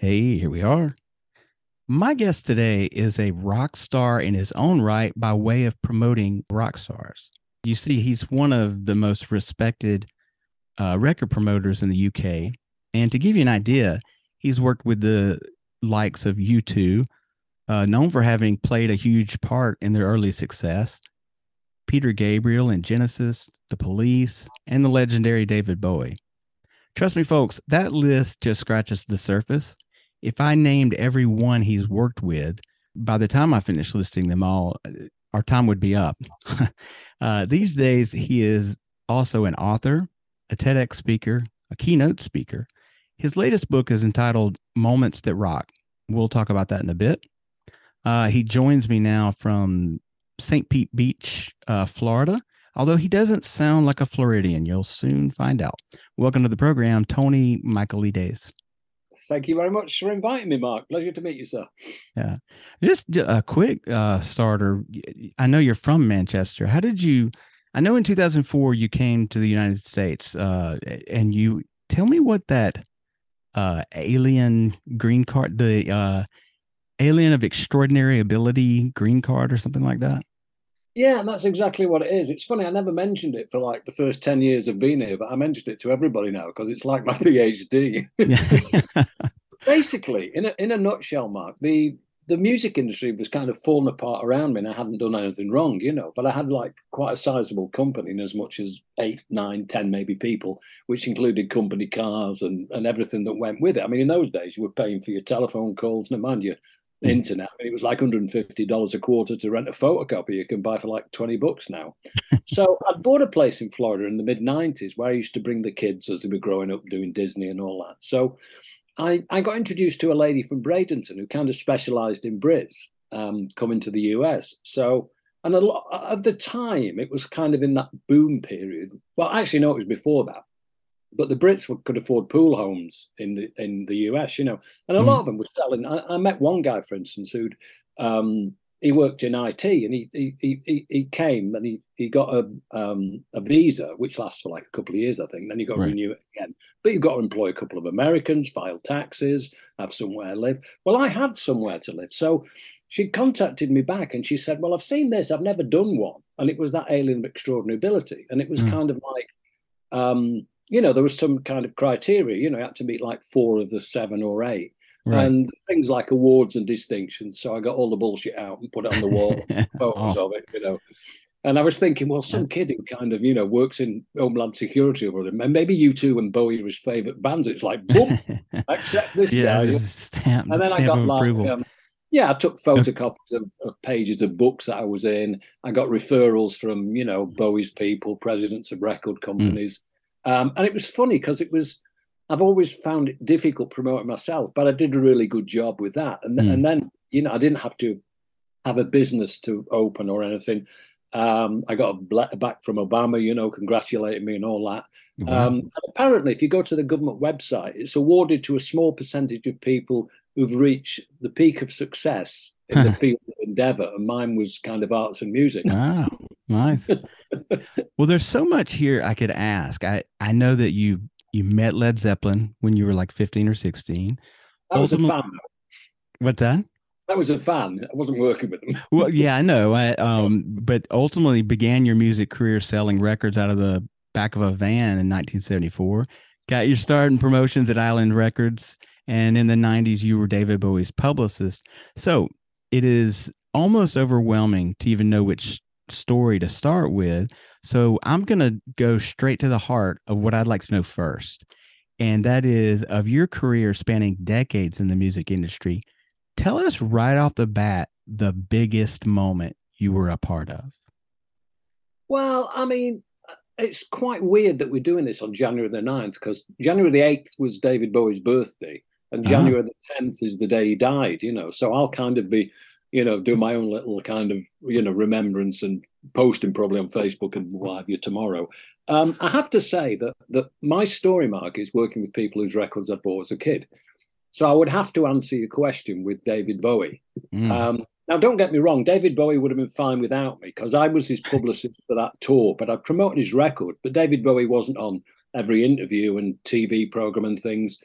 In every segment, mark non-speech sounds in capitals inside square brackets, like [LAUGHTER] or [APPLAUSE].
Hey, here we are. My guest today is a rock star in his own right by way of promoting rock stars. You see, he's one of the most respected uh, record promoters in the UK. And to give you an idea, he's worked with the likes of U2, uh, known for having played a huge part in their early success, Peter Gabriel and Genesis, The Police, and the legendary David Bowie. Trust me, folks, that list just scratches the surface if I named every one he's worked with, by the time I finish listing them all, uh, our time would be up. [LAUGHS] uh, these days, he is also an author, a TEDx speaker, a keynote speaker. His latest book is entitled Moments That Rock. We'll talk about that in a bit. Uh, he joins me now from St. Pete Beach, uh, Florida. Although he doesn't sound like a Floridian, you'll soon find out. Welcome to the program, Tony Michaelides. Thank you very much for inviting me, Mark. Pleasure to meet you, sir. Yeah. Just a quick uh, starter. I know you're from Manchester. How did you? I know in 2004 you came to the United States, uh, and you tell me what that uh, alien green card, the uh, alien of extraordinary ability green card, or something like that. Yeah, and that's exactly what it is. It's funny, I never mentioned it for like the first 10 years of being here, but I mentioned it to everybody now because it's like my [LAUGHS] PhD. [LAUGHS] Basically, in a, in a nutshell, Mark, the the music industry was kind of falling apart around me and I hadn't done anything wrong, you know, but I had like quite a sizable company in as much as eight, nine, ten maybe people, which included company cars and, and everything that went with it. I mean, in those days, you were paying for your telephone calls, no mind you, mm. Internet. I mean, it was like $150 a quarter to rent a photocopy you can buy for like 20 bucks now. [LAUGHS] so I bought a place in Florida in the mid 90s where I used to bring the kids as they were growing up doing Disney and all that. So I, I got introduced to a lady from Bradenton who kind of specialized in Brits um, coming to the US. So, and a lot, at the time, it was kind of in that boom period. Well, actually, no, it was before that but the Brits could afford pool homes in the in the US, you know, and a mm. lot of them were selling. I, I, met one guy, for instance, who'd um, he worked in IT, and he he he, he came and he he got a um, a visa which lasts for like a couple of years, I think. Then you got to right. renew it again, but you've got to employ a couple of Americans, file taxes, have somewhere to live. Well, I had somewhere to live, so. She contacted me back and she said, Well, I've seen this, I've never done one. And it was that alien of extraordinary ability. And it was mm. kind of like, um, you know, there was some kind of criteria. You know, you had to meet like four of the seven or eight. Right. And things like awards and distinctions. So I got all the bullshit out and put it on the wall, [LAUGHS] photos awesome. of it, you know. And I was thinking, well, some kid who kind of, you know, works in Homeland Security or whatever, and maybe U2 and Bowie are his favorite bands. It's like, boom, [LAUGHS] accept this yeah, guy. Stamp, and then I got like, um, yeah, I took photocopies of, of, pages of books that I was in. I got referrals from, you know, Bowie's people, presidents of record hmm. companies. Um, and it was funny because it was, I've always found it difficult promoting myself, but I did a really good job with that. And then, mm. and then you know, I didn't have to have a business to open or anything. Um, I got a letter back from Obama, you know, congratulating me and all that. Um, and apparently, if you go to the government website, it's awarded to a small percentage of people who've reached the peak of success in the field of endeavor. And mine was kind of arts and music. Wow, nice. well, there's so much here I could ask. I, I know that you you met Led Zeppelin when you were like 15 or 16. That was Ultimately, a fan. What's that? That was a fan. I wasn't working with them. well, [LAUGHS] yeah, I know. I, um, but ultimately began your music career selling records out of the back of a van in 1974. Got your start in promotions at Island Records, and in the 90s, you were David Bowie's publicist. So it is almost overwhelming to even know which story to start with. So I'm going to go straight to the heart of what I'd like to know first. And that is of your career spanning decades in the music industry. Tell us right off the bat the biggest moment you were a part of. Well, I mean, it's quite weird that we're doing this on January the 9th because January the 8th was David Bowie's birthday and uh-huh. January the 10th is the day he died, you know. So I'll kind of be, you know, do my own little kind of, you know, remembrance and posting probably on Facebook and what have you tomorrow. Um, I have to say that that my story, Mark, is working with people whose records I bought as a kid. So I would have to answer your question with David Bowie. Mm. Um, now, don't get me wrong, David Bowie would have been fine without me because I was his publicist for that tour, but I promoted his record. But David Bowie wasn't on every interview and TV program and things.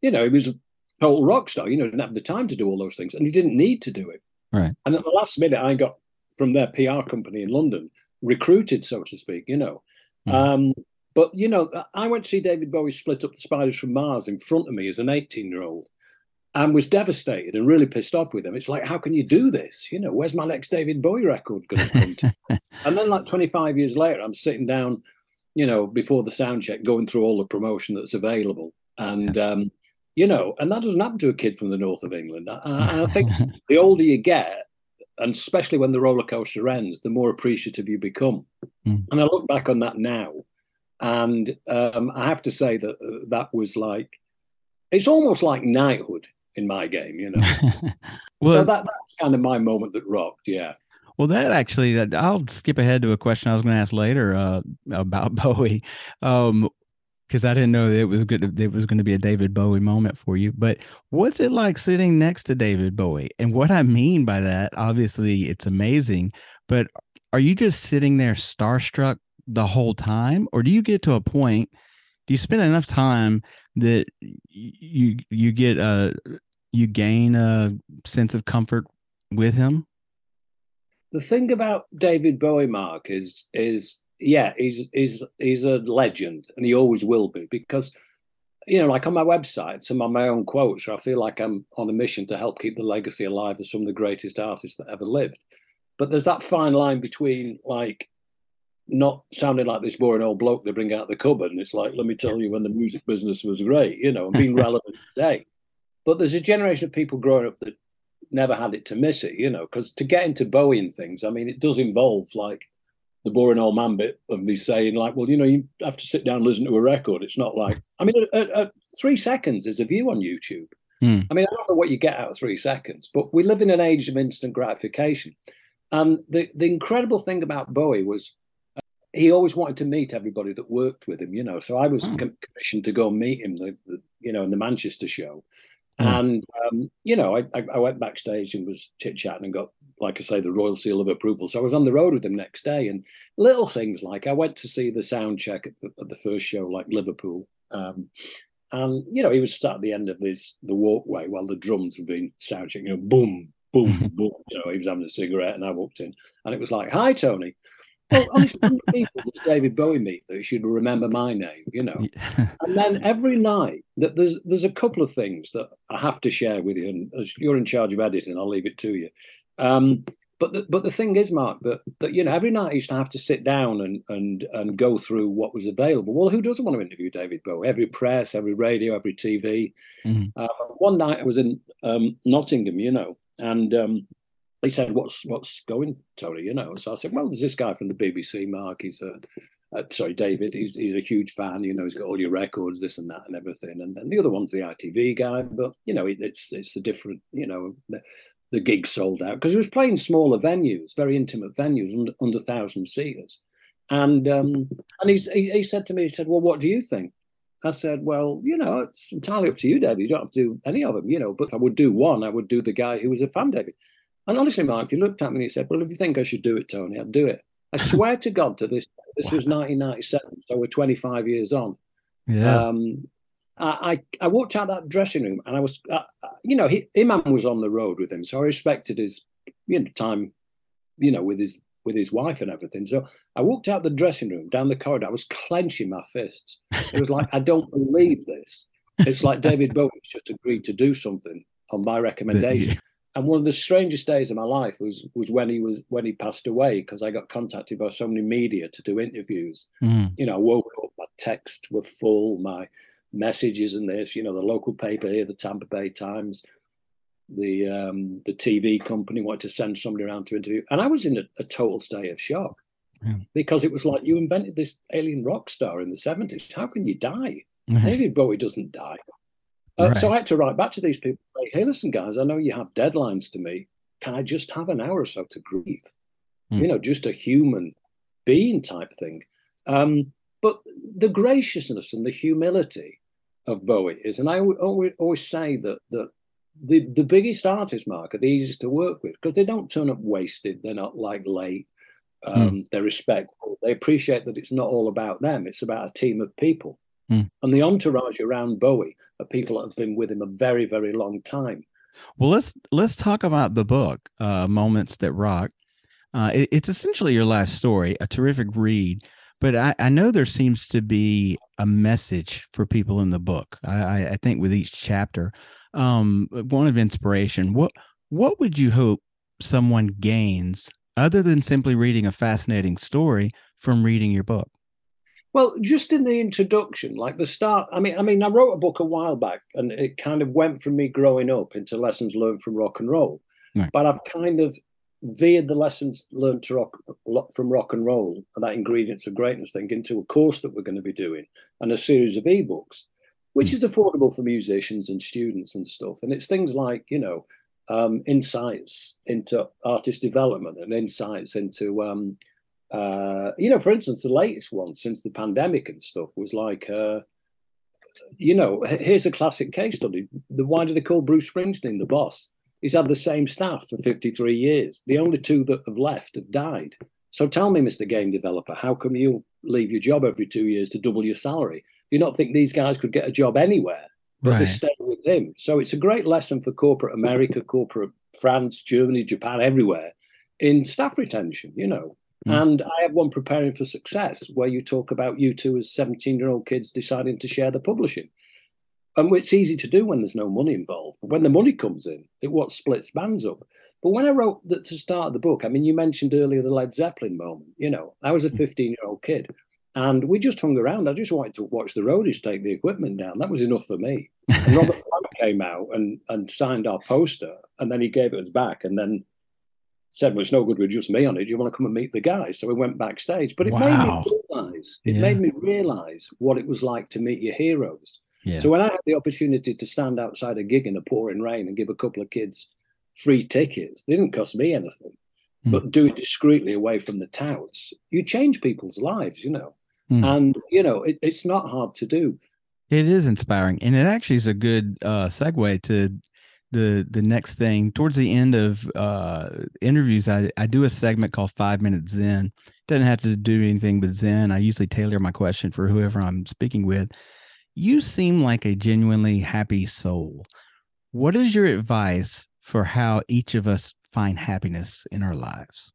You know, he was a total rock star. You know, didn't have the time to do all those things, and he didn't need to do it. Right. And at the last minute, I got from their PR company in London recruited, so to speak. You know, mm. um, but you know, I went to see David Bowie split up the Spiders from Mars in front of me as an 18 year old and was devastated and really pissed off with them. It's like, how can you do this? You know, where's my next David Bowie record going to come to? [LAUGHS] and then, like 25 years later, I'm sitting down, you know, before the sound check, going through all the promotion that's available. And, um, you know, and that doesn't happen to a kid from the north of England. And I think [LAUGHS] the older you get, and especially when the roller coaster ends, the more appreciative you become. Mm. And I look back on that now, and um, I have to say that uh, that was like, it's almost like knighthood in my game, you know. [LAUGHS] [LAUGHS] well, so that, that's kind of my moment that rocked, yeah. Well, that actually, I'll skip ahead to a question I was going to ask later uh, about Bowie, um, because I didn't know it was good. It was going to be a David Bowie moment for you. But what's it like sitting next to David Bowie? And what I mean by that, obviously, it's amazing. But are you just sitting there starstruck the whole time, or do you get to a point? Do you spend enough time that you you get a you gain a sense of comfort with him? The thing about David Bowie, Mark, is is yeah, he's he's he's a legend, and he always will be because you know, like on my website, some of my own quotes, where I feel like I'm on a mission to help keep the legacy alive of some of the greatest artists that ever lived. But there's that fine line between like not sounding like this boring old bloke they bring out the cupboard. And it's like, let me tell you when the music business was great, you know, and being [LAUGHS] relevant today. But there's a generation of people growing up that never had it to miss it, you know, because to get into Bowie and things, I mean, it does involve like the boring old man bit of me saying, like, well, you know, you have to sit down and listen to a record. It's not like, I mean, at, at three seconds is a view on YouTube. Mm. I mean, I don't know what you get out of three seconds, but we live in an age of instant gratification. And the, the incredible thing about Bowie was he always wanted to meet everybody that worked with him, you know. So I was oh. commissioned to go meet him, the, the, you know, in the Manchester show. Oh. And um, you know, I, I, went backstage and was chit chatting and got, like I say, the royal seal of approval. So I was on the road with him next day, and little things like I went to see the sound check at the, at the first show, like Liverpool, um, and you know, he was sat at the end of this the walkway while the drums were being sound checked. You know, boom, boom, [LAUGHS] boom. You know, he was having a cigarette, and I walked in, and it was like, "Hi, Tony." Well, honestly, [LAUGHS] people that David Bowie meet that should remember my name, you know. [LAUGHS] and then every night, that there's there's a couple of things that I have to share with you, and as you're in charge of editing, I'll leave it to you. Um, but the, but the thing is, Mark, that that you know, every night I used to have to sit down and and and go through what was available. Well, who doesn't want to interview David Bowie? Every press, every radio, every TV. Mm-hmm. Uh, one night I was in um, Nottingham, you know, and um, he said, "What's what's going, Tony?" You know. So I said, "Well, there's this guy from the BBC, Mark. He's a uh, sorry, David. He's he's a huge fan. You know, he's got all your records, this and that, and everything. And then the other one's the ITV guy, but you know, it, it's it's a different. You know, the, the gig sold out because he was playing smaller venues, very intimate venues, under under thousand seaters. And um, and he he said to me, he said, "Well, what do you think?" I said, well, you know, it's entirely up to you, David. You don't have to do any of them, you know, but I would do one. I would do the guy who was a fan, David. And honestly, Mark, he looked at me and he said, Well, if you think I should do it, Tony, I'll do it. I swear to God to this, this was 1997, so we're 25 years on. Yeah. Um, I, I walked out that dressing room and I was, uh, you know, he, Iman was on the road with him, so I respected his, you know, time, you know, with his with his wife and everything. So I walked out the dressing room down the corridor. I was clenching my fists. It was like I don't believe this. It's like David Bowie's just agreed to do something on my [LAUGHS] recommendation and one of the strangest days of my life was was when he was when he passed away because I got contacted by so many media to do interviews. Mm. You know, I woke up, my texts were full, my messages and this. You know, the local paper here, the Tampa Bay Times, the um, the TV company wanted to send somebody around to interview, and I was in a, a total state of shock. yeah. because it was like you invented this alien rock star in the 70s. How can you die? David Bowie doesn't die. Uh, right. So I had to write back to these people, say, hey, listen, guys, I know you have deadlines to meet. Can I just have an hour or so to grieve? Mm. You know, just a human being type thing. Um, but the graciousness and the humility of Bowie is, and I always, always say that that the, the biggest artists, Mark, are the easiest to work with because they don't turn up wasted. They're not like late. Hmm. Um, mm. They're respectful. They appreciate that it's not all about them. It's about a team of people. Mm. And the entourage around Bowie are people that have been with him a very, very long time. Well, let's let's talk about the book, uh, Moments That Rock. Uh, it, it's essentially your life story, a terrific read. But I, I, know there seems to be a message for people in the book. I, I think with each chapter, um, one of inspiration. What what would you hope someone gains other than simply reading a fascinating story from reading your book? Well, just in the introduction, like the start. I mean, I mean, I wrote a book a while back, and it kind of went from me growing up into lessons learned from rock and roll. Right. But I've kind of veered the lessons learned to rock from rock and roll and that ingredients of greatness thing into a course that we're going to be doing and a series of ebooks, which mm. is affordable for musicians and students and stuff. And it's things like you know um, insights into artist development and insights into um, uh, you know, for instance, the latest one since the pandemic and stuff was like, uh, you know, here's a classic case study. The, why do they call Bruce Springsteen the boss? He's had the same staff for 53 years. The only two that have left have died. So tell me, Mr. Game Developer, how come you leave your job every two years to double your salary? Do you not think these guys could get a job anywhere? But right. they stay with him. So it's a great lesson for corporate America, corporate France, Germany, Japan, everywhere in staff retention, you know. Mm. And I have one preparing for success where you talk about U2 as 17 year old kids deciding to share the publishing. And it's easy to do when there's no money involved. But when the money comes in, it what splits bands up. But when I wrote that to start the book, I mean, you mentioned earlier the Led Zeppelin moment. You know, I was a mm. 15 year old kid and we just hung around. I just wanted to watch the roadies take the equipment down. That was enough for me. [LAUGHS] And Robert Plant came out and, and signed our poster and then he gave it us back. And then said, "Well, it's no good with just me on it. Do you want to come and meet the guys?" So we went backstage. But it wow. made me realize. It yeah. made me realize what it was like to meet your heroes. Yeah. So when I had the opportunity to stand outside a gig in the pouring rain and give a couple of kids free tickets, they didn't cost me anything, mm. but do it discreetly away from the touts. You change people's lives, you know, mm. and you know it, it's not hard to do. It is inspiring, and it actually is a good uh, segue to the the next thing towards the end of uh, interviews I, I do a segment called five minutes zen. Doesn't have to do anything with zen. I usually tailor my question for whoever i'm speaking with. You seem like a genuinely happy soul. What is your advice for how each of us find happiness in our lives?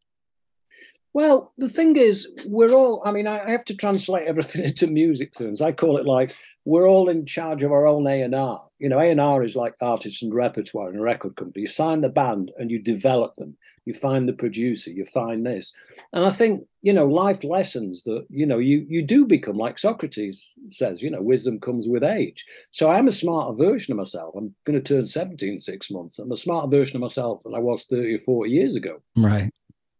Well, the thing is, we're all, I mean, I have to translate everything [LAUGHS] into music terms. I call it like we're all in charge of our own A&R. You know, A&R is like artists and repertoire in a record company. You sign the band and you develop them. You find the producer, you find this. And I think, you know, life lessons that, you know, you you do become like Socrates says, you know, wisdom comes with age. So I'm a smarter version of myself. I'm going to turn 70 in six months. I'm a smarter version of myself than I was 30 or 40 years ago. Right.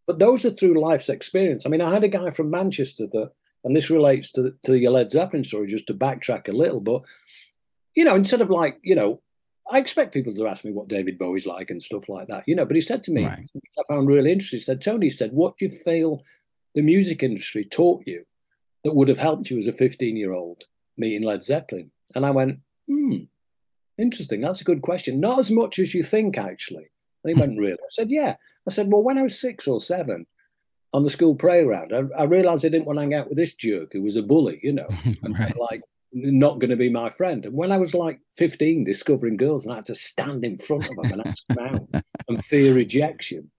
But those are through life's experience. I mean, I had a guy from Manchester that, and this relates to to your Led Zeppelin story, just to backtrack a little. But you know, instead of like, you know, I expect people to ask me what David Bowie's like and stuff like that, you know. But he said to me, right. I found really interesting. He said, Tony he said, what do you feel the music industry taught you that would have helped you as a 15 year old meeting Led Zeppelin? And I went, hmm, interesting. That's a good question. Not as much as you think, actually. And he went, really? I said, yeah. I said, well, when I was six or seven on the school playground, I, I realized I didn't want to hang out with this jerk who was a bully, you know, [LAUGHS] and right. like not going to be my friend. And when I was like 15, discovering girls, and I had to stand in front of them and ask them out [LAUGHS] and fear rejection.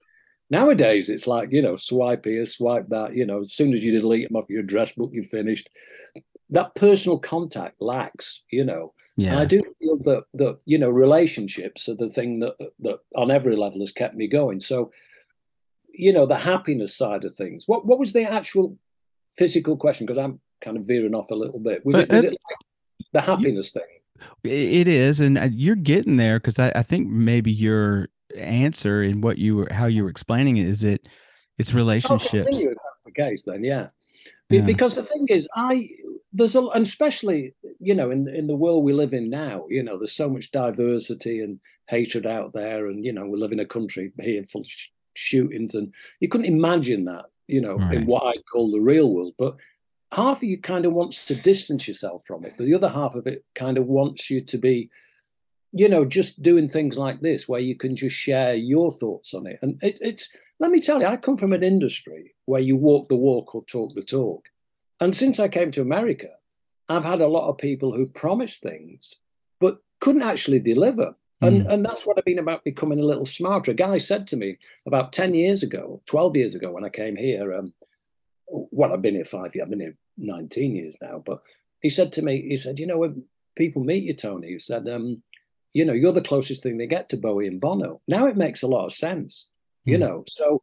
Nowadays, it's like, you know, swipe here, swipe that. You know, as soon as you delete them off your address book, you finished. That personal contact lacks, you know. Yeah. And I do feel that that you know relationships are the thing that that on every level has kept me going. So, you know, the happiness side of things. What what was the actual physical question? Because I'm kind of veering off a little bit. Was it was it like the happiness you, thing? It is, and you're getting there because I, I think maybe your answer and what you were how you were explaining it is it it's oh, relationships. the case, then yeah. Yeah. Because the thing is, I there's a and especially you know in in the world we live in now, you know, there's so much diversity and hatred out there, and you know we live in a country here full of sh- shootings, and you couldn't imagine that, you know, Right. in what I'd call the real world. But half of you kind of wants to distance yourself from it, but the other half of it kind of wants you to be, you know, just doing things like this where you can just share your thoughts on it. And it, it's let me tell you, I come from an industry where you walk the walk or talk the talk. And since I came to America, I've had a lot of people who promised things but couldn't actually deliver. And, and that's what I mean about becoming a little smarter. A guy said to me about 10 years ago, 12 years ago when I came here, um, well, I've been here five years, I've been here 19 years now, but he said to me, he said, you know, when people meet you, Tony, he said, um, you know, you're the closest thing they get to Bowie and Bono. Now it makes a lot of sense, you Mm. know. So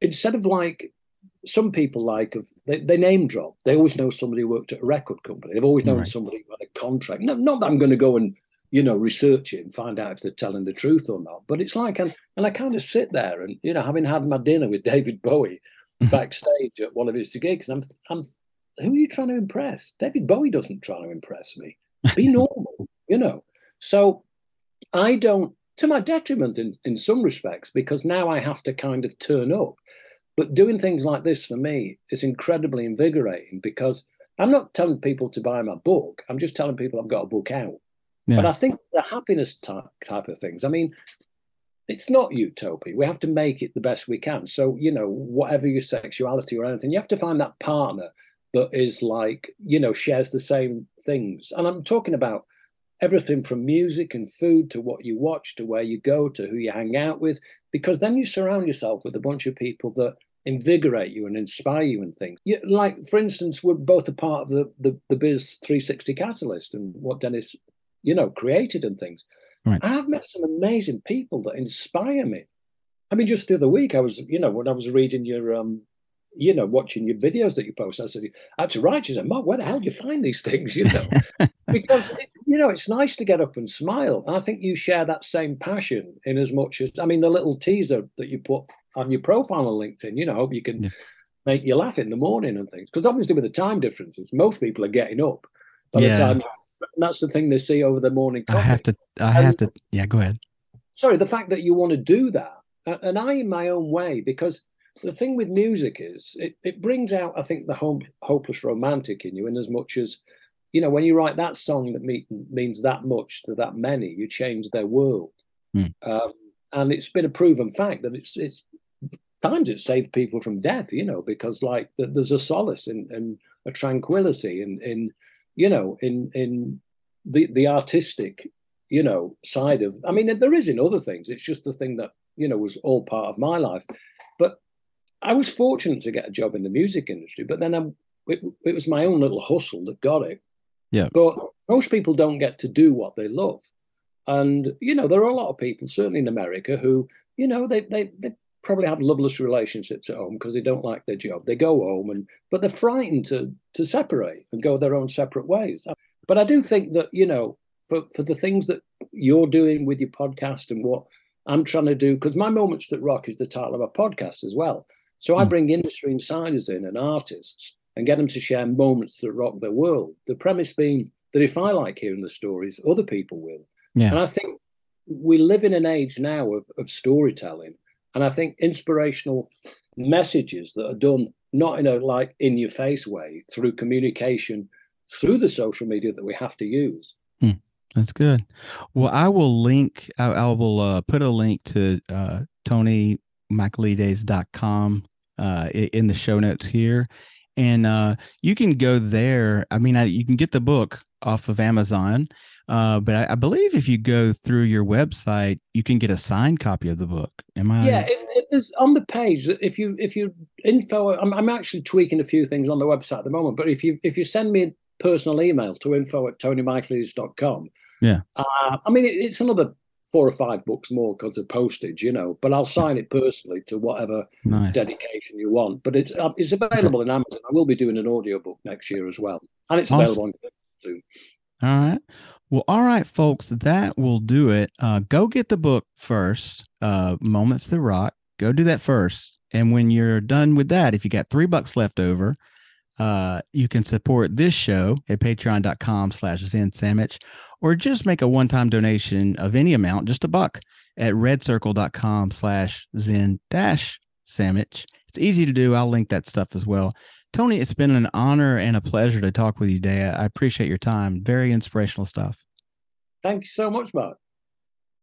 instead of like some people like of they, they name drop, they always know somebody who worked at a record company. They've always known Right. somebody who had a contract. No, not that I'm going to go and you know research it and find out if they're telling the truth or not. But it's like and and I kind of sit there and you know having had my dinner with David Bowie. Mm-hmm. backstage at one of his gigs, I'm I'm who are you trying to impress? David Bowie doesn't try to impress me. Be [LAUGHS] normal, you know. So I don't, to my detriment in, in some respects, because now I have to kind of turn up. But doing things like this for me is incredibly invigorating because I'm not telling people to buy my book. I'm just telling people I've got a book out. Yeah. But I think the happiness type, type of things, I mean, it's not utopia. We have to make it the best we can. So, you know, whatever your sexuality or anything, you have to find that partner that is like, you know, shares the same things. And I'm talking about everything from music and food to what you watch to where you go to who you hang out with, because then you surround yourself with a bunch of people that invigorate you and inspire you and things. You, like, for instance, we're both a part of the, the, the Biz 360 Catalyst and what Dennis, you know, created and things. Right. I've met some amazing people that inspire me. I mean, just the other week, I was, you know, when I was reading your, um, you know, watching your videos that you post, I said, I had to write. She said, Mark, where the hell do you find these things? You know, [LAUGHS] because it, you know it's nice to get up and smile. And I think you share that same passion in as much as I mean the little teaser that you put on your profile on LinkedIn. You know, hope you can Yeah. make you laugh in the morning and things. Because obviously with the time differences, most people are getting up by Yeah. the time. And that's the thing they see over the morning. I have to, I have to, yeah, go ahead. Sorry, the fact that you want to do that, and I in my own way, because the thing with music is it, it brings out, I think, the home, hopeless romantic in you, in as much as, you know, when you write that song that me, means that much to that many, you change their world. Hmm. Um, and it's been a proven fact that it's it's times it saved people from death, you know, because like th- there's a solace and a tranquility in in you know in in the the artistic you know side of i mean there is in other things. It's just the thing that you know was all part of my life. But i was fortunate to get a job in the music industry but then I'm, it, it was my own little hustle that got it. Yeah. but most people don't get to do what they love. And you know there are a lot of people certainly in america who you know they they, they probably have loveless relationships at home because they don't like their job. They go home and but they're frightened to to separate and go their own separate ways. But i do think that you know for for the things that you're doing with your podcast and what i'm trying to do because my moments that rock is the title of a podcast as well. So i Hmm. bring industry insiders in and artists and get them to share moments that rock their world. The premise being that if i like hearing the stories other people will. Yeah. and i think we live in an age now of, of storytelling and I think inspirational messages that are done not in a like in your face way through communication through the social media that we have to use. That's good. Well, I will link, I, I will uh, put a link to uh, TonyMichaelides.com uh, in the show notes here. And uh, you can go there. I mean, I, you can get the book off of Amazon, uh, but I, I believe if you go through your website, you can get a signed copy of the book. Am I? Yeah, if, if there's on the page if you if you info, I'm, I'm actually tweaking a few things on the website at the moment. But if you if you send me a personal email to info at tonymichaelides.com, Yeah. uh, I mean it, it's another four or five books more because of postage, you know. But I'll sign it personally to whatever Nice. dedication you want. But it's uh, it's available in Amazon. I will be doing an audio book next year as well, and it's Awesome. available on. All right. Well, all right, folks, that will do it. Uh, go get the book first, uh, Moments That Rock. Go do that first. And when you're done with that, if you got three bucks left over, uh, you can support this show at patreon.com slash zen sandwich or just make a one-time donation of any amount, just a buck at redcircle.com slash zen dash sandwich. It's easy to do. I'll link that stuff as well. Tony, it's been an honor and a pleasure to talk with you today. I appreciate your time. Very inspirational stuff. Thank you so much, Mark.